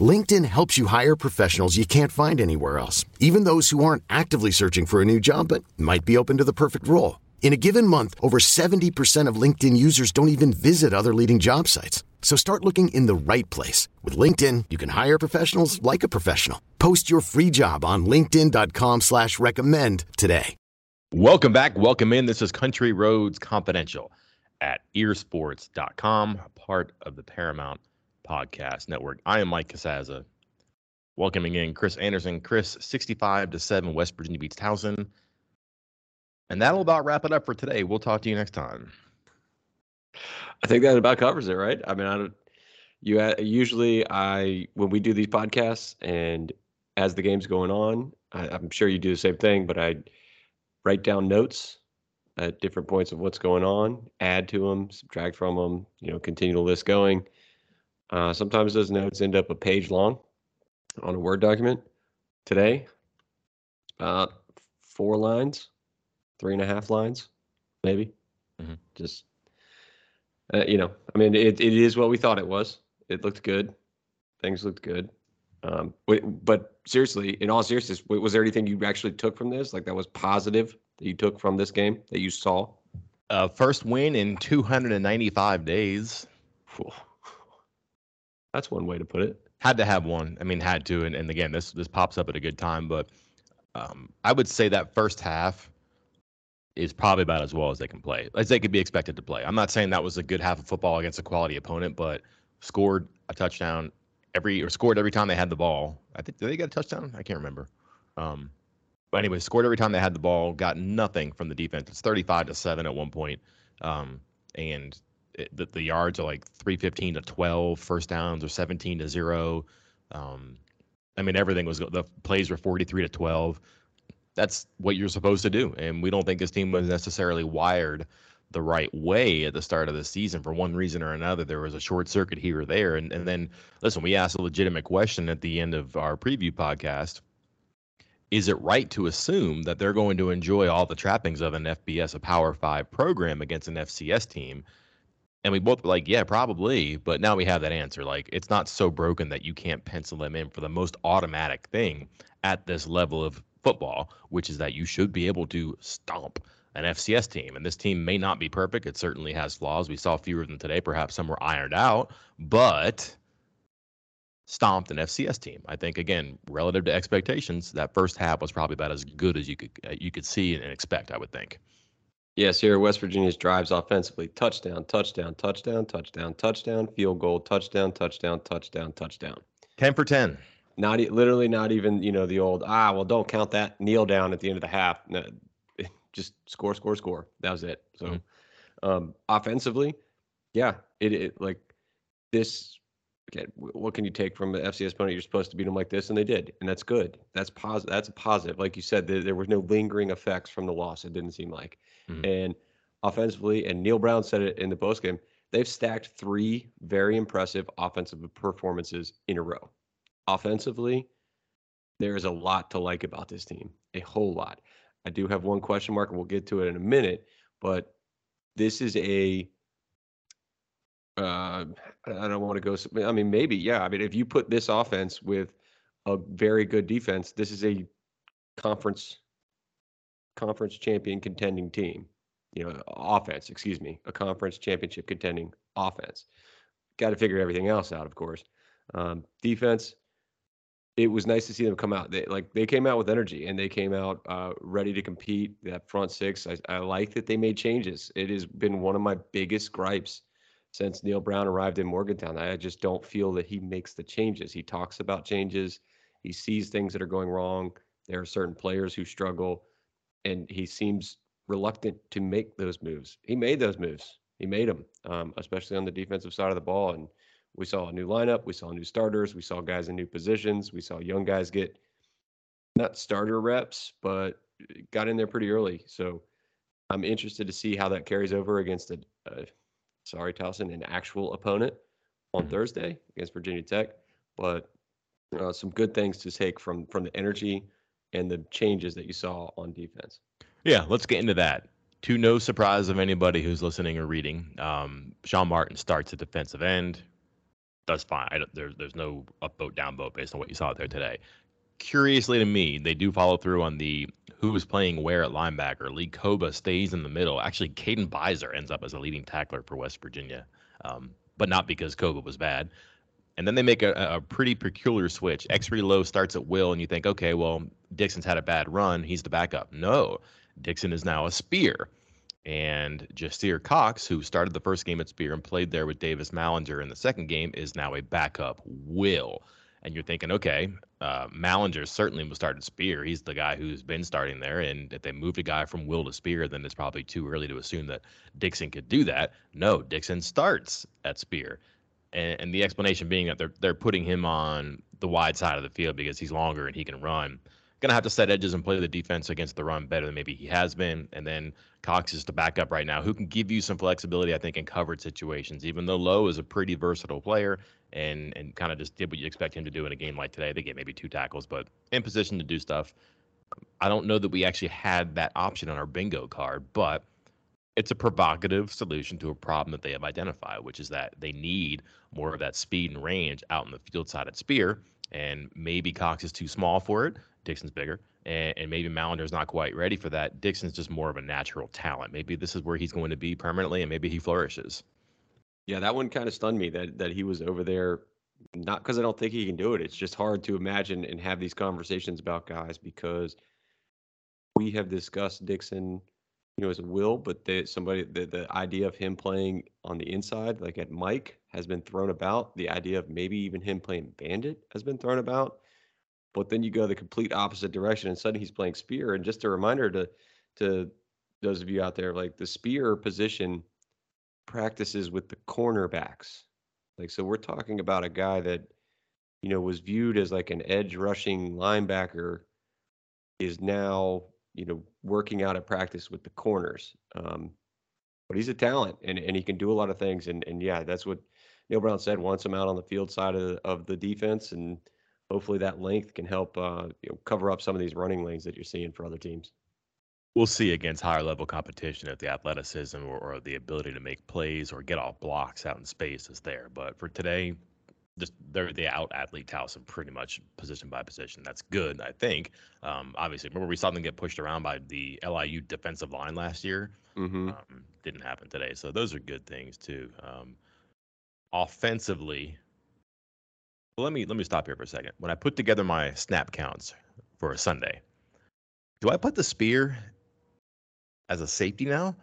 LinkedIn helps you hire professionals you can't find anywhere else, even those who aren't actively searching for a new job but might be open to the perfect role. In a given month, over 70% of LinkedIn users don't even visit other leading job sites. So start looking in the right place. With LinkedIn, you can hire professionals like a professional. Post your free job on linkedin.com slash recommend today. Welcome back. Welcome in. This is Country Roads Confidential at earsports.com, part of the Paramount Podcast Network. I am Mike Casazza. Welcoming in Chris Anderson. Chris, 65 to 7, West Virginia beats Towson. And that'll about wrap it up for today. We'll talk to you next time. I think that about covers it, right? I mean, I don't. You uh, usually I when we do these podcasts and as the game's going on, I, I'm sure you do the same thing, but I write down notes at different points of what's going on, add to them, subtract from them, you know, continue the list going. Uh, sometimes those notes end up a page long on a Word document. Today, about four lines, three and a half lines, maybe. Mm-hmm. Just, uh, you know, I mean, it, it is what we thought it was. It looked good. Things looked good. Um, but seriously, in all seriousness, was there anything you actually took from this? Like that was positive that you took from this game that you saw? Uh, first win in 295 days. That's one way to put it. Had to have one. I mean, had to. And, and again, this this pops up at a good time. But um, I would say that first half is probably about as well as they can play, as they could be expected to play. I'm not saying that was a good half of football against a quality opponent, but scored a touchdown every or scored every time they had the ball. I think did they get a touchdown? I can't remember. Um, but anyway, scored every time they had the ball. Got nothing from the defense. It's 35 to seven at one point. Um, and the, the yards are like 315 to 12 first downs or 17 to 0 um, i mean everything was the plays were 43 to 12 that's what you're supposed to do and we don't think this team was necessarily wired the right way at the start of the season for one reason or another. There was a short circuit here or there and, and then listen we asked a legitimate question at the end of our preview podcast. Is it right to assume that they're going to enjoy all the trappings of an FBS, a Power Five program against an FCS team? And we both were like, yeah, probably. But now we have that answer. Like, it's not so broken that you can't pencil them in for the most automatic thing at this level of football, which is that you should be able to stomp an FCS team. And this team may not be perfect. It certainly has flaws. We saw fewer of them today. Perhaps some were ironed out, but stomped an FCS team. I think again, relative to expectations, that first half was probably about as good as you could uh, you could see and expect. I would think. Yes, here West Virginia's drives offensively touchdown, touchdown, touchdown, touchdown, touchdown, field goal, touchdown, touchdown, touchdown, touchdown. 10 for 10. Not literally not even, you know, the old, ah, well, don't count that kneel down at the end of the half. No, just score, score, score. That was it. So mm-hmm. um, offensively, yeah, it, it like this what can you take from an FCS opponent? You're supposed to beat them like this, and they did, and that's good. That's positive. That's a positive. Like you said, there, there was no lingering effects from the loss. It didn't seem like. Mm-hmm. And offensively, and Neal Brown said it in the postgame. They've stacked three very impressive offensive performances in a row. Offensively, there is a lot to like about this team, a whole lot. I do have one question mark, and we'll get to it in a minute. But this is a uh, I don't want to go. I mean, maybe, yeah. I mean, if you put this offense with a very good defense, this is a conference conference champion contending team. You know, offense. Excuse me, a conference championship contending offense. Got to figure everything else out, of course. Um, defense. It was nice to see them come out. They like they came out with energy and they came out uh, ready to compete. That front six, I, I like that they made changes. It has been one of my biggest gripes since Neal Brown arrived in Morgantown. I just don't feel that he makes the changes. He talks about changes, he sees things that are going wrong. There are certain players who struggle, and he seems reluctant to make those moves. He made those moves. He made them, um, especially on the defensive side of the ball. And we saw a new lineup. We saw new starters. We saw guys in new positions. We saw young guys get not starter reps, but got in there pretty early. So I'm interested to see how that carries over against a, a sorry, Towson, an actual opponent on Mhm. Thursday against Virginia Tech. But uh, some good things to take from from the energy and the changes that you saw on defense. Yeah, let's get into that. To no surprise of anybody who's listening or reading, um, Sean Martin starts at defensive end. That's fine. I don't, there's there's no up boat down boat based on what you saw there today. Curiously to me, they do follow through on the who is playing where at linebacker. Lee Kpogba stays in the middle. Actually, Caden Bizer ends up as a leading tackler for West Virginia, um, but not because Kpogba was bad. And then they make a, a pretty peculiar switch. Exree Loe starts at will, and you think, okay, well, Dixon's had a bad run. He's the backup. No, Dixon is now a spear. And Jasir Cox, who started the first game at Spear and played there with Davis Mallinger in the second game, is now a backup will. And you're thinking, okay, uh, Mallinger certainly was starting Spear. He's the guy who's been starting there. And if they moved a guy from Will to Spear, then it's probably too early to assume that Dixon could do that. No, Dixon starts at Spear. And, and the explanation being that they're they're putting him on the wide side of the field because he's longer and he can run. Gonna have to set edges and play the defense against the run better than maybe he has been. And then Cox is the backup right now, who can give you some flexibility, I think, in covered situations. Even though Loe is a pretty versatile player and and kind of just did what you expect him to do in a game like today. They get maybe two tackles, but in position to do stuff. I don't know that we actually had that option on our bingo card, but it's a provocative solution to a problem that they have identified, which is that they need more of that speed and range out in the field side at Spear. And maybe Cox is too small for it. Dixon's bigger. And, and maybe Mallinger's not quite ready for that. Dixon's just more of a natural talent. Maybe this is where he's going to be permanently and maybe he flourishes. Yeah, that one kind of stunned me that that he was over there. Not because I don't think he can do it. It's just hard to imagine and have these conversations about guys because we have discussed Dixon, you know, as a will, but they, somebody the, the idea of him playing on the inside, like at Mike, has been thrown about. The idea of maybe even him playing Bandit has been thrown about. But then you go the complete opposite direction, and suddenly he's playing Spear. And just a reminder to to those of you out there, like the Spear position practices with the cornerbacks. Like, so we're talking about a guy that, you know, was viewed as like an edge rushing linebacker is now, you know, working out at practice with the corners. Um, but he's a talent and, and he can do a lot of things. And, and yeah, that's what Neal Brown said, wants him out on the field side of the, of the defense. And hopefully that length can help, uh, you know, cover up some of these running lanes that you're seeing for other teams. We'll see against higher level competition if the athleticism or, or the ability to make plays or get off blocks out in space is there. But for today, just they're the out athlete Towson pretty much position by position. That's good, I think. Um, obviously, remember we saw them get pushed around by the LIU defensive line last year. Mm-hmm. Um, didn't happen today, so those are good things too. Um, offensively, well, let me let me stop here for a second. When I put together my snap counts for a Sunday, do I put the spear as a safety now?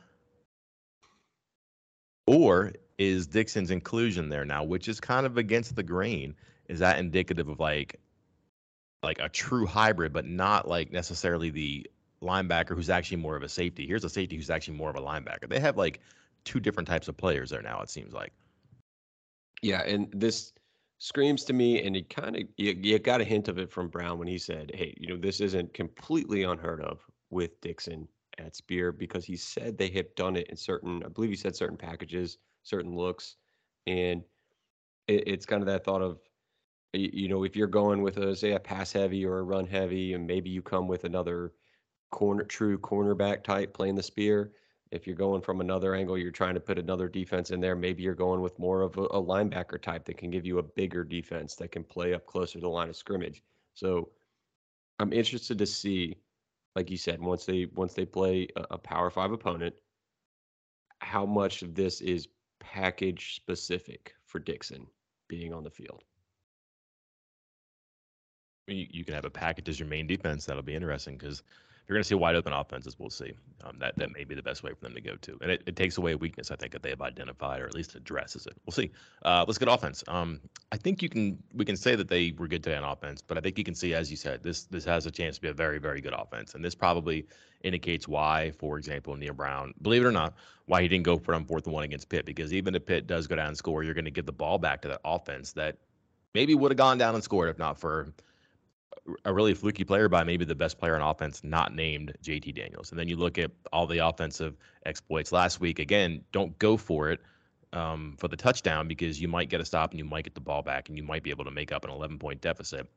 Or is Dixon's inclusion there now, which is kind of against the grain? Is that indicative of like like a true hybrid, but not like necessarily the linebacker who's actually more of a safety? Here's a safety who's actually more of a linebacker. They have like two different types of players there now, it seems like. Yeah, and this screams to me, and it kind of you, you got a hint of it from Brown when he said, "Hey, you know, this isn't completely unheard of with Dixon at Spear because he said they have done it in certain, I believe he said certain packages, certain looks, and it, it's kind of that thought of, you know, if you're going with a say a pass heavy or a run heavy, and maybe you come with another corner, true cornerback type playing the Spear." If you're going from another angle, you're trying to put another defense in there. Maybe you're going with more of a, a linebacker type that can give you a bigger defense that can play up closer to the line of scrimmage. So I'm interested to see, like you said, once they once they play a, a power five opponent, how much of this is package specific for Dixon being on the field. You, you can have a package as your main defense. That'll be interesting because you're going to see wide open offenses, we'll see. Um, that that may be the best way for them to go to, and it, it takes away a weakness I think that they have identified, or at least addresses it. We'll see. Uh, let's get offense. Um, I think you can we can say that they were good today on offense, but I think you can see, as you said, this this has a chance to be a very very good offense, and this probably indicates why, for example, Neal Brown, believe it or not, why he didn't go for it on fourth and one against Pitt, because even if Pitt does go down and score, you're going to give the ball back to that offense that maybe would have gone down and scored if not for a really fluky player by maybe the best player on offense, not named JT Daniels. And then you look at all the offensive exploits last week. Again, don't go for it um, for the touchdown because you might get a stop and you might get the ball back and you might be able to make up an 11 point deficit.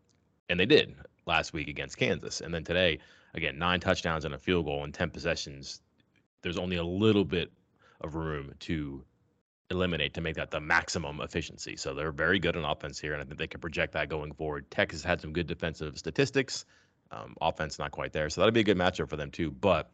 And they did last week against Kansas. And then today, again, nine touchdowns and a field goal in 10 possessions. There's only a little bit of room to eliminate to make that the maximum efficiency. So they're very good on offense here, and I think they can project that going forward. Texas had some good defensive statistics. Um, offense not quite there, so that'll be a good matchup for them too. But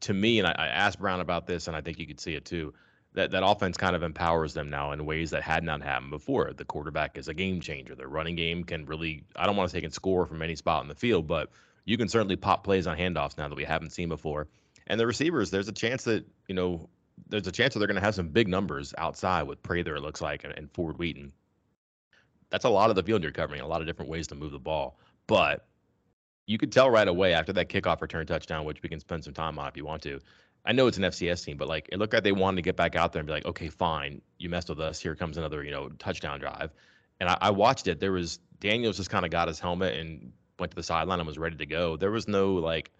to me, and I, I, asked Brown about this, and I think you could see it too. That that offense kind of empowers them now in ways that had not happened before. The quarterback is a game changer. Their running game can really, I don't want to say can score from any spot in the field, but you can certainly pop plays on handoffs now that we haven't seen before. And the receivers, there's a chance that you know there's a chance that they're going to have some big numbers outside with Prather, it looks like, and, and Ford Wheaton. That's a lot of the field you're covering, a lot of different ways to move the ball. But you could tell right away after that kickoff return touchdown, which we can spend some time on if you want to. I know it's an FCS team, but like it looked like they wanted to get back out there and be like, okay, fine, you messed with us. Here comes another, you know, touchdown drive. And I, I watched it. There was Daniels just kind of got his helmet and went to the sideline and was ready to go. There was no like,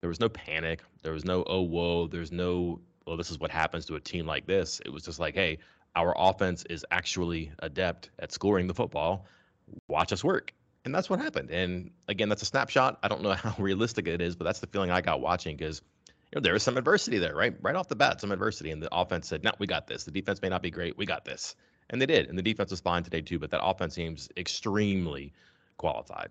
there was no panic. There was no oh whoa. There's no well, this is what happens to a team like this. It was just like, hey, our offense is actually adept at scoring the football. Watch us work. And that's what happened. And again, that's a snapshot. I don't know how realistic it is, but that's the feeling I got watching because you know there was some adversity there, right? Right off the bat, some adversity. And the offense said, No, we got this. The defense may not be great. We got this. And they did. And the defense was fine today too, but that offense seems extremely qualified.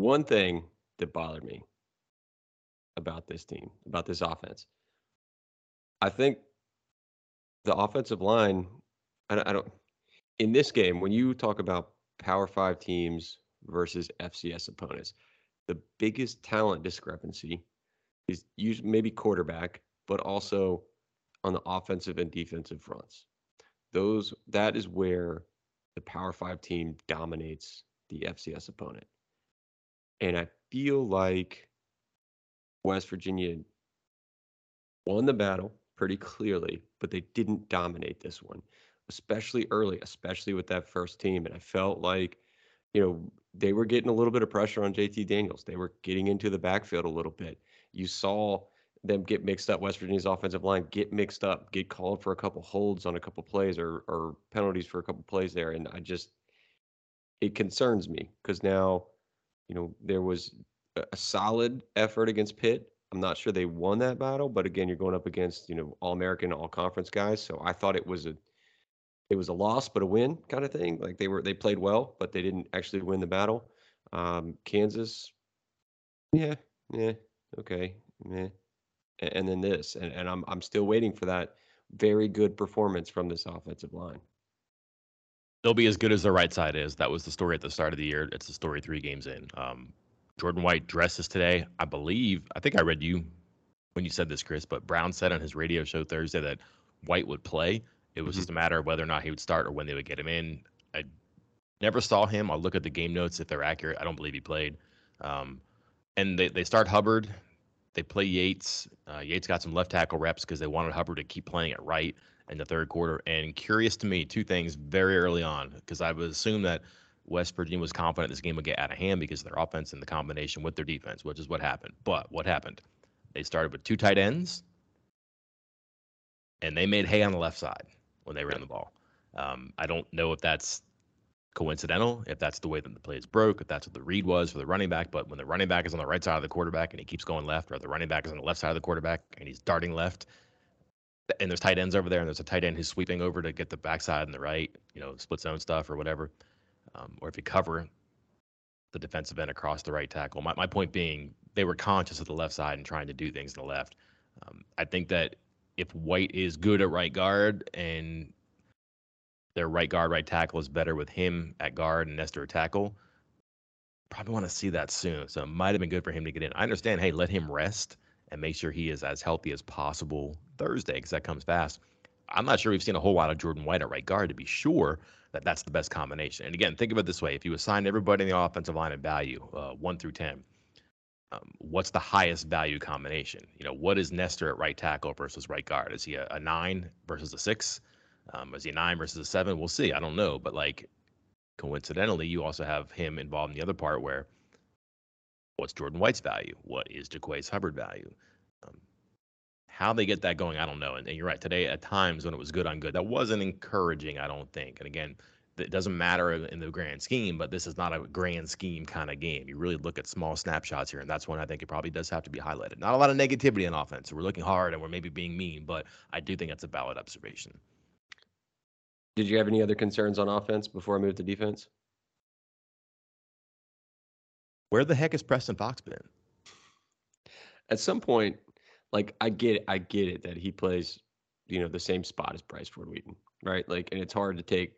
one thing that bothered me about this team, about this offense. I think the offensive line, I, I don't, in this game, when you talk about Power Five teams versus FCS opponents, the biggest talent discrepancy is maybe quarterback, but also on the offensive and defensive fronts. Those that is where the Power Five team dominates the FCS opponent. And I feel like West Virginia won the battle pretty clearly, but they didn't dominate this one, especially early, especially with that first team. And I felt like, you know, they were getting a little bit of pressure on JT Daniels. They were getting into the backfield a little bit. You saw them get mixed up. West Virginia's offensive line get mixed up, get called for a couple holds on a couple plays or or penalties for a couple plays there, and I just it concerns me because now you know, there was a solid effort against Pitt. I'm not sure they won that battle, but again, you're going up against, you know, all American, all conference guys. So I thought it was a it was a loss but a win kind of thing. Like they were they played well, but they didn't actually win the battle. Um, Kansas, yeah, yeah, okay, yeah. And, and then this, and, and I'm I'm still waiting for that very good performance from this offensive line they'll be as good as the right side is. That was the story at the start of the year. It's the story three games in. Um, Jordan White dresses today. I believe, I think I read you when you said this, Chris, but Brown said on his radio show Thursday that White would play. It was mm-hmm. just a matter of whether or not he would start or when they would get him in. I Never saw him. I'll look at the game notes if they're accurate. I don't believe he played. Um, and they, they start Hubbard. They play Yates. Uh, Yates got some left tackle reps because they wanted Hubbard to keep playing it right in the third quarter. And curious to me, two things very early on, because I would assume that West Virginia was confident this game would get out of hand because of their offense and the combination with their defense, which is what happened. But what happened? They started with two tight ends, and they made hay on the left side when they ran the ball. Um, I don't know if that's coincidental, if that's the way that the plays broke, if that's what the read was for the running back. But when the running back is on the right side of the quarterback and he keeps going left, or the running back is on the left side of the quarterback and he's darting left, and there's tight ends over there, and there's a tight end who's sweeping over to get the backside and the right, you know, split zone stuff or whatever, um, or if you cover the defensive end across the right tackle. My, my point being, they were conscious of the left side and trying to do things to the left. Um, I think that if White is good at right guard and their right guard, right tackle is better with him at guard and Nester at tackle, probably want to see that soon. So it might have been good for him to get in. I understand, hey, let him rest and make sure he is as healthy as possible Thursday because that comes fast. I'm not sure we've seen a whole lot of Jordan White at right guard to be sure that that's the best combination. And again, think of it this way: if you assign everybody in the offensive line a value, uh, one through ten, um, what's the highest value combination? You know, what is Nester at right tackle versus right guard? Is he a, a nine versus a six? Um, is he a nine versus a seven? We'll see. I don't know, but like coincidentally, you also have him involved in the other part where what's Jordan White's value? What is Jaquays Hubbard value? Um, how they get that going, I don't know. And, and, you're right. Today, at times when it was good on good, that wasn't encouraging, I don't think. And again, it doesn't matter in the grand scheme, but this is not a grand scheme kind of game. You really look at small snapshots here, and that's when I think it probably does have to be highlighted. Not a lot of negativity on offense. we're looking hard and we're maybe being mean, but I do think that's a valid observation. Did you have any other concerns on offense before I move to defense? Where the heck has Preston Fox been? At some point, like I get it, I get it that he plays, you know, the same spot as Bryce Ford Wheaton, right? Like, and it's hard to take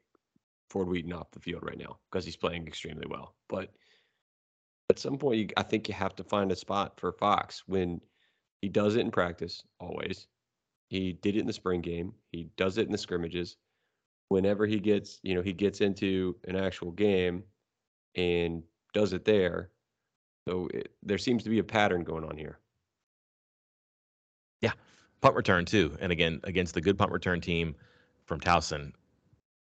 Ford Wheaton off the field right now because he's playing extremely well. But at some point, you, I think you have to find a spot for Fox when he does it in practice. Always, he did it in the spring game. He does it in the scrimmages. Whenever he gets, you know, he gets into an actual game and does it there. So it, there seems to be a pattern going on here. Yeah, punt return too, and again against the good punt return team from Towson,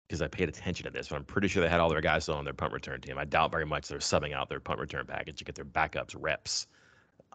because I paid attention to this, but I'm pretty sure they had all their guys still on their punt return team. I doubt very much they're subbing out their punt return package to get their backups reps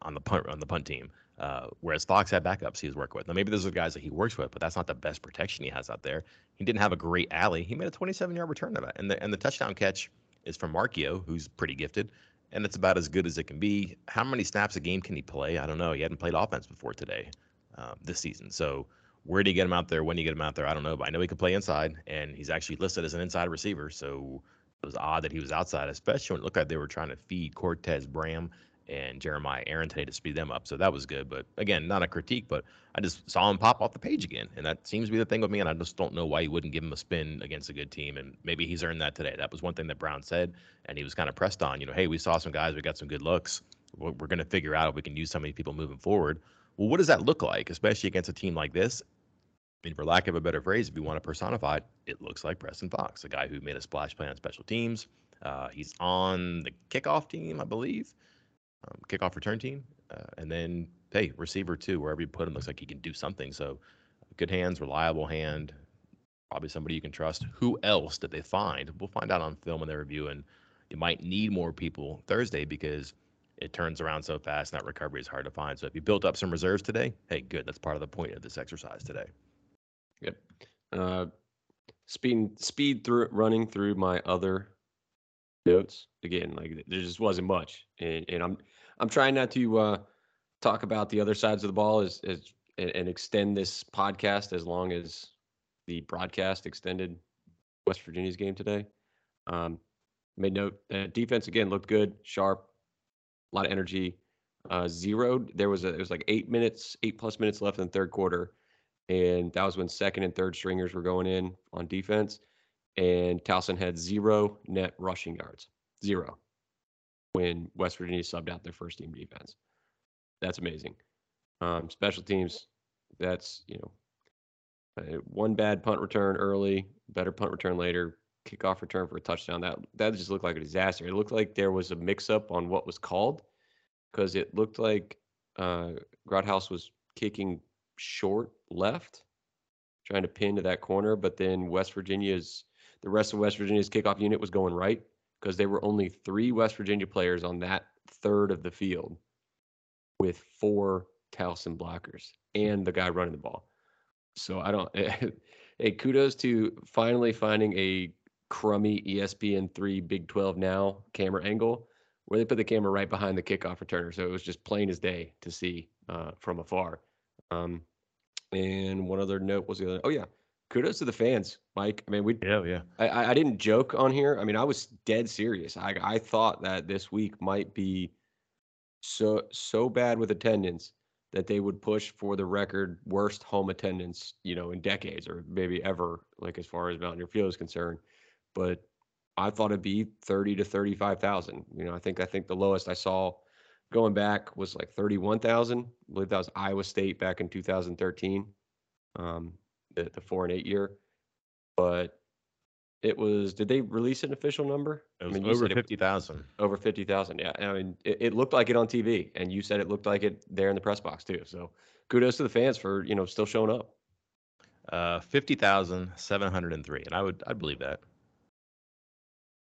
on the punt on the punt team. Uh, whereas Fox had backups he was working with. Now maybe those are guys that he works with, but that's not the best protection he has out there. He didn't have a great alley. He made a 27 yard return of it, and the and the touchdown catch is from Markio, who's pretty gifted, and it's about as good as it can be. How many snaps a game can he play? I don't know. He hadn't played offense before today, um, this season. So where do you get him out there? When do you get him out there? I don't know, but I know he can play inside, and he's actually listed as an inside receiver. So it was odd that he was outside, especially when it looked like they were trying to feed Cortez Braham and Jeremiah Aaron today to speed them up. So that was good. But again, not a critique, but I just saw him pop off the page again. And that seems to be the thing with me. And I just don't know why he wouldn't give him a spin against a good team. And maybe he's earned that today. That was one thing that Brown said. And he was kind of pressed on, you know, hey, we saw some guys, we got some good looks. We're, we're going to figure out if we can use some of these people moving forward. Well, what does that look like, especially against a team like this? I mean, for lack of a better phrase, if you want to personify it, it looks like Preston Fox, a guy who made a splash play on special teams. Uh, he's on the kickoff team, I believe um, kickoff return team, uh, and then hey, receiver too. Wherever you put him, looks like he can do something. So, good hands, reliable hand, probably somebody you can trust. Who else did they find? We'll find out on film when they review, and you might need more people Thursday because it turns around so fast and that recovery is hard to find. So if you built up some reserves today, hey, good. That's part of the point of this exercise today. Yep. Uh, speed speed through running through my other notes again. Like there just wasn't much, and, and I'm I'm trying not to uh, talk about the other sides of the ball as, as and extend this podcast as long as the broadcast extended West Virginia's game today. Um, made note that defense again looked good, sharp, a lot of energy. Uh, zeroed. There was a it was like eight minutes, eight plus minutes left in the third quarter, and that was when second and third stringers were going in on defense and Towson had zero net rushing yards, zero, when West Virginia subbed out their first team defense. That's amazing. Um, special teams, that's, you know, uh, one bad punt return early, better punt return later. kickoff return for a touchdown. That that just looked like a disaster. It looked like there was a mix up on what was called because it looked like uh, Grothaus was kicking short left, trying to pin to that corner, but then West Virginia's the rest of West Virginia's kickoff unit was going right because there were only three West Virginia players on that third of the field with four Towson blockers and the guy running the ball. So I don't. hey, kudos to finally finding a crummy ESPN three Big Twelve now camera angle where they put the camera right behind the kickoff returner, so it was just plain as day to see uh, from afar. Um, and one other note was the other. Oh yeah, kudos to the fans, Mike. I mean, we. Yeah, yeah. I, I didn't joke on here. I mean, I was dead serious. I I thought that this week might be so so bad with attendance that they would push for the record worst home attendance, you know, in decades or maybe ever, like as far as Mountaineer Field is concerned. But I thought it'd be thirty to thirty-five thousand. You know, I think I think the lowest I saw going back was like thirty-one thousand. I believe that was Iowa State back in two thousand thirteen, um, the, the four and eight year. But it was. Did they release an official number? It was I mean, you over fifty thousand. over 50,000. Yeah. I mean, it, it looked like it on TV and you said it looked like it there in the press box too. So kudos to the fans for, you know, still showing up. Uh, fifty thousand seven hundred and three, and I would I believe that.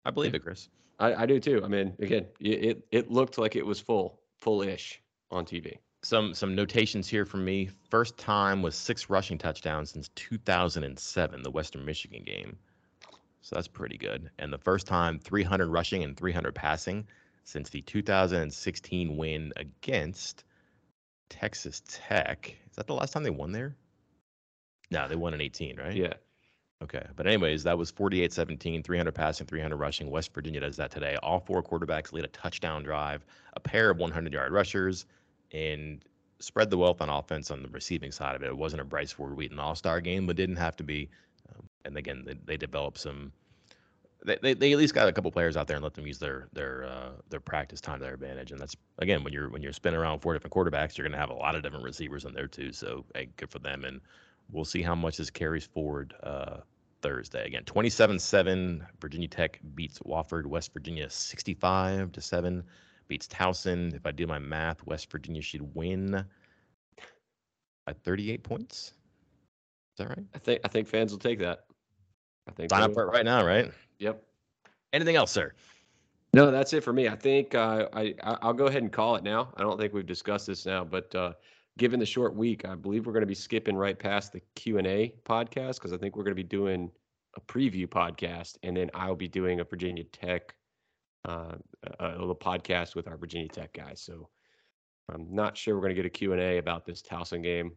I believe it, Chris. I, I do too. I mean, again, it, it, looked like it was full, full-ish on TV. Some some notations here from me. First time with six rushing touchdowns since 2007, the Western Michigan game. So that's pretty good. And the first time 300 rushing and 300 passing since the 2016 win against Texas Tech. Is that the last time they won there? No, they won in 18, right? Yeah. Okay. But anyways, that was 48-17, 300 passing, 300 rushing. West Virginia does that today. All four quarterbacks lead a touchdown drive, a pair of 100-yard rushers, and spread the wealth on offense on the receiving side of it. It wasn't a Bryce Ford Wheaton All-Star game, but didn't have to be. Um, and again, they, they developed some. They, they, they at least got a couple players out there and let them use their their uh, their practice time to their advantage, and that's again when you're when you're spinning around four different quarterbacks, you're going to have a lot of different receivers in there too. So hey, good for them, and we'll see how much this carries forward uh, Thursday. Again, 27-7, Virginia Tech beats Wofford. West Virginia 65 to 7 beats Towson. If I do my math, West Virginia should win by 38 points. Is that right? I think, I think fans will take that. I think. Sign up for it right now, right? Yep. Anything else, sir? No, that's it for me. I think uh, I I- I'll go ahead and call it now. I don't think we've discussed this now, but uh, given the short week, I believe we're going to be skipping right past the Q and A podcast because I think we're going to be doing a preview podcast, and then I'll be doing a Virginia Tech uh, a, little podcast with our Virginia Tech guys. So I'm not sure we're going to get a Q and A about this Towson game.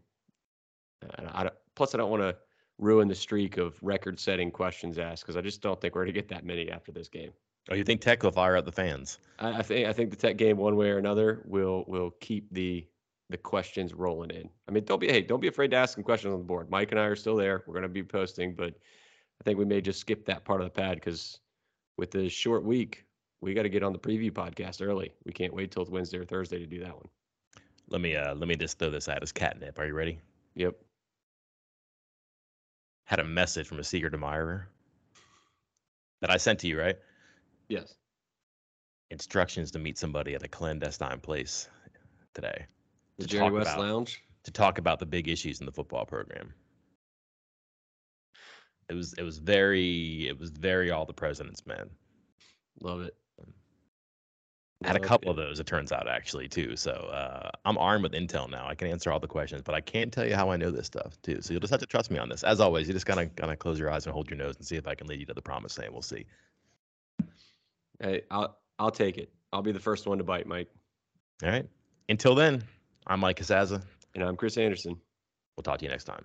And I plus, I don't want to ruin the streak of record-setting questions asked because I just don't think we're going to get that many after this game. Oh, you think Tech will fire out the fans? I, I think I think the tech game, one way or another, will will keep the the questions rolling in. I mean, don't be hey, don't be afraid to ask some questions on the board. Mike and I are still there. We're going to be posting, but I think we may just skip that part of the pad because with the short week, we got to get on the preview podcast early. We can't wait till Wednesday or Thursday to do that one. Let me uh let me just throw this out as catnip. Are you ready? Yep. Had a message from a secret admirer that I sent to you, right? Yes. Instructions to meet somebody at a clandestine place today The To Jerry West about- Lounge. to talk about the big issues in the football program. It was it was very it was very all the president's men. Love it. I had a couple of those, it turns out, actually, too. So uh, I'm armed with intel now. I can answer all the questions, but I can't tell you how I know this stuff, too. So you'll just have to trust me on this. As always, you just gotta gotta close your eyes and hold your nose and see if I can lead you to the promised land. We'll see. Hey, I'll I'll take it. I'll be the first one to bite, Mike. All right. Until then, I'm Mike Casazza. And I'm Chris Anderson. We'll talk to you next time.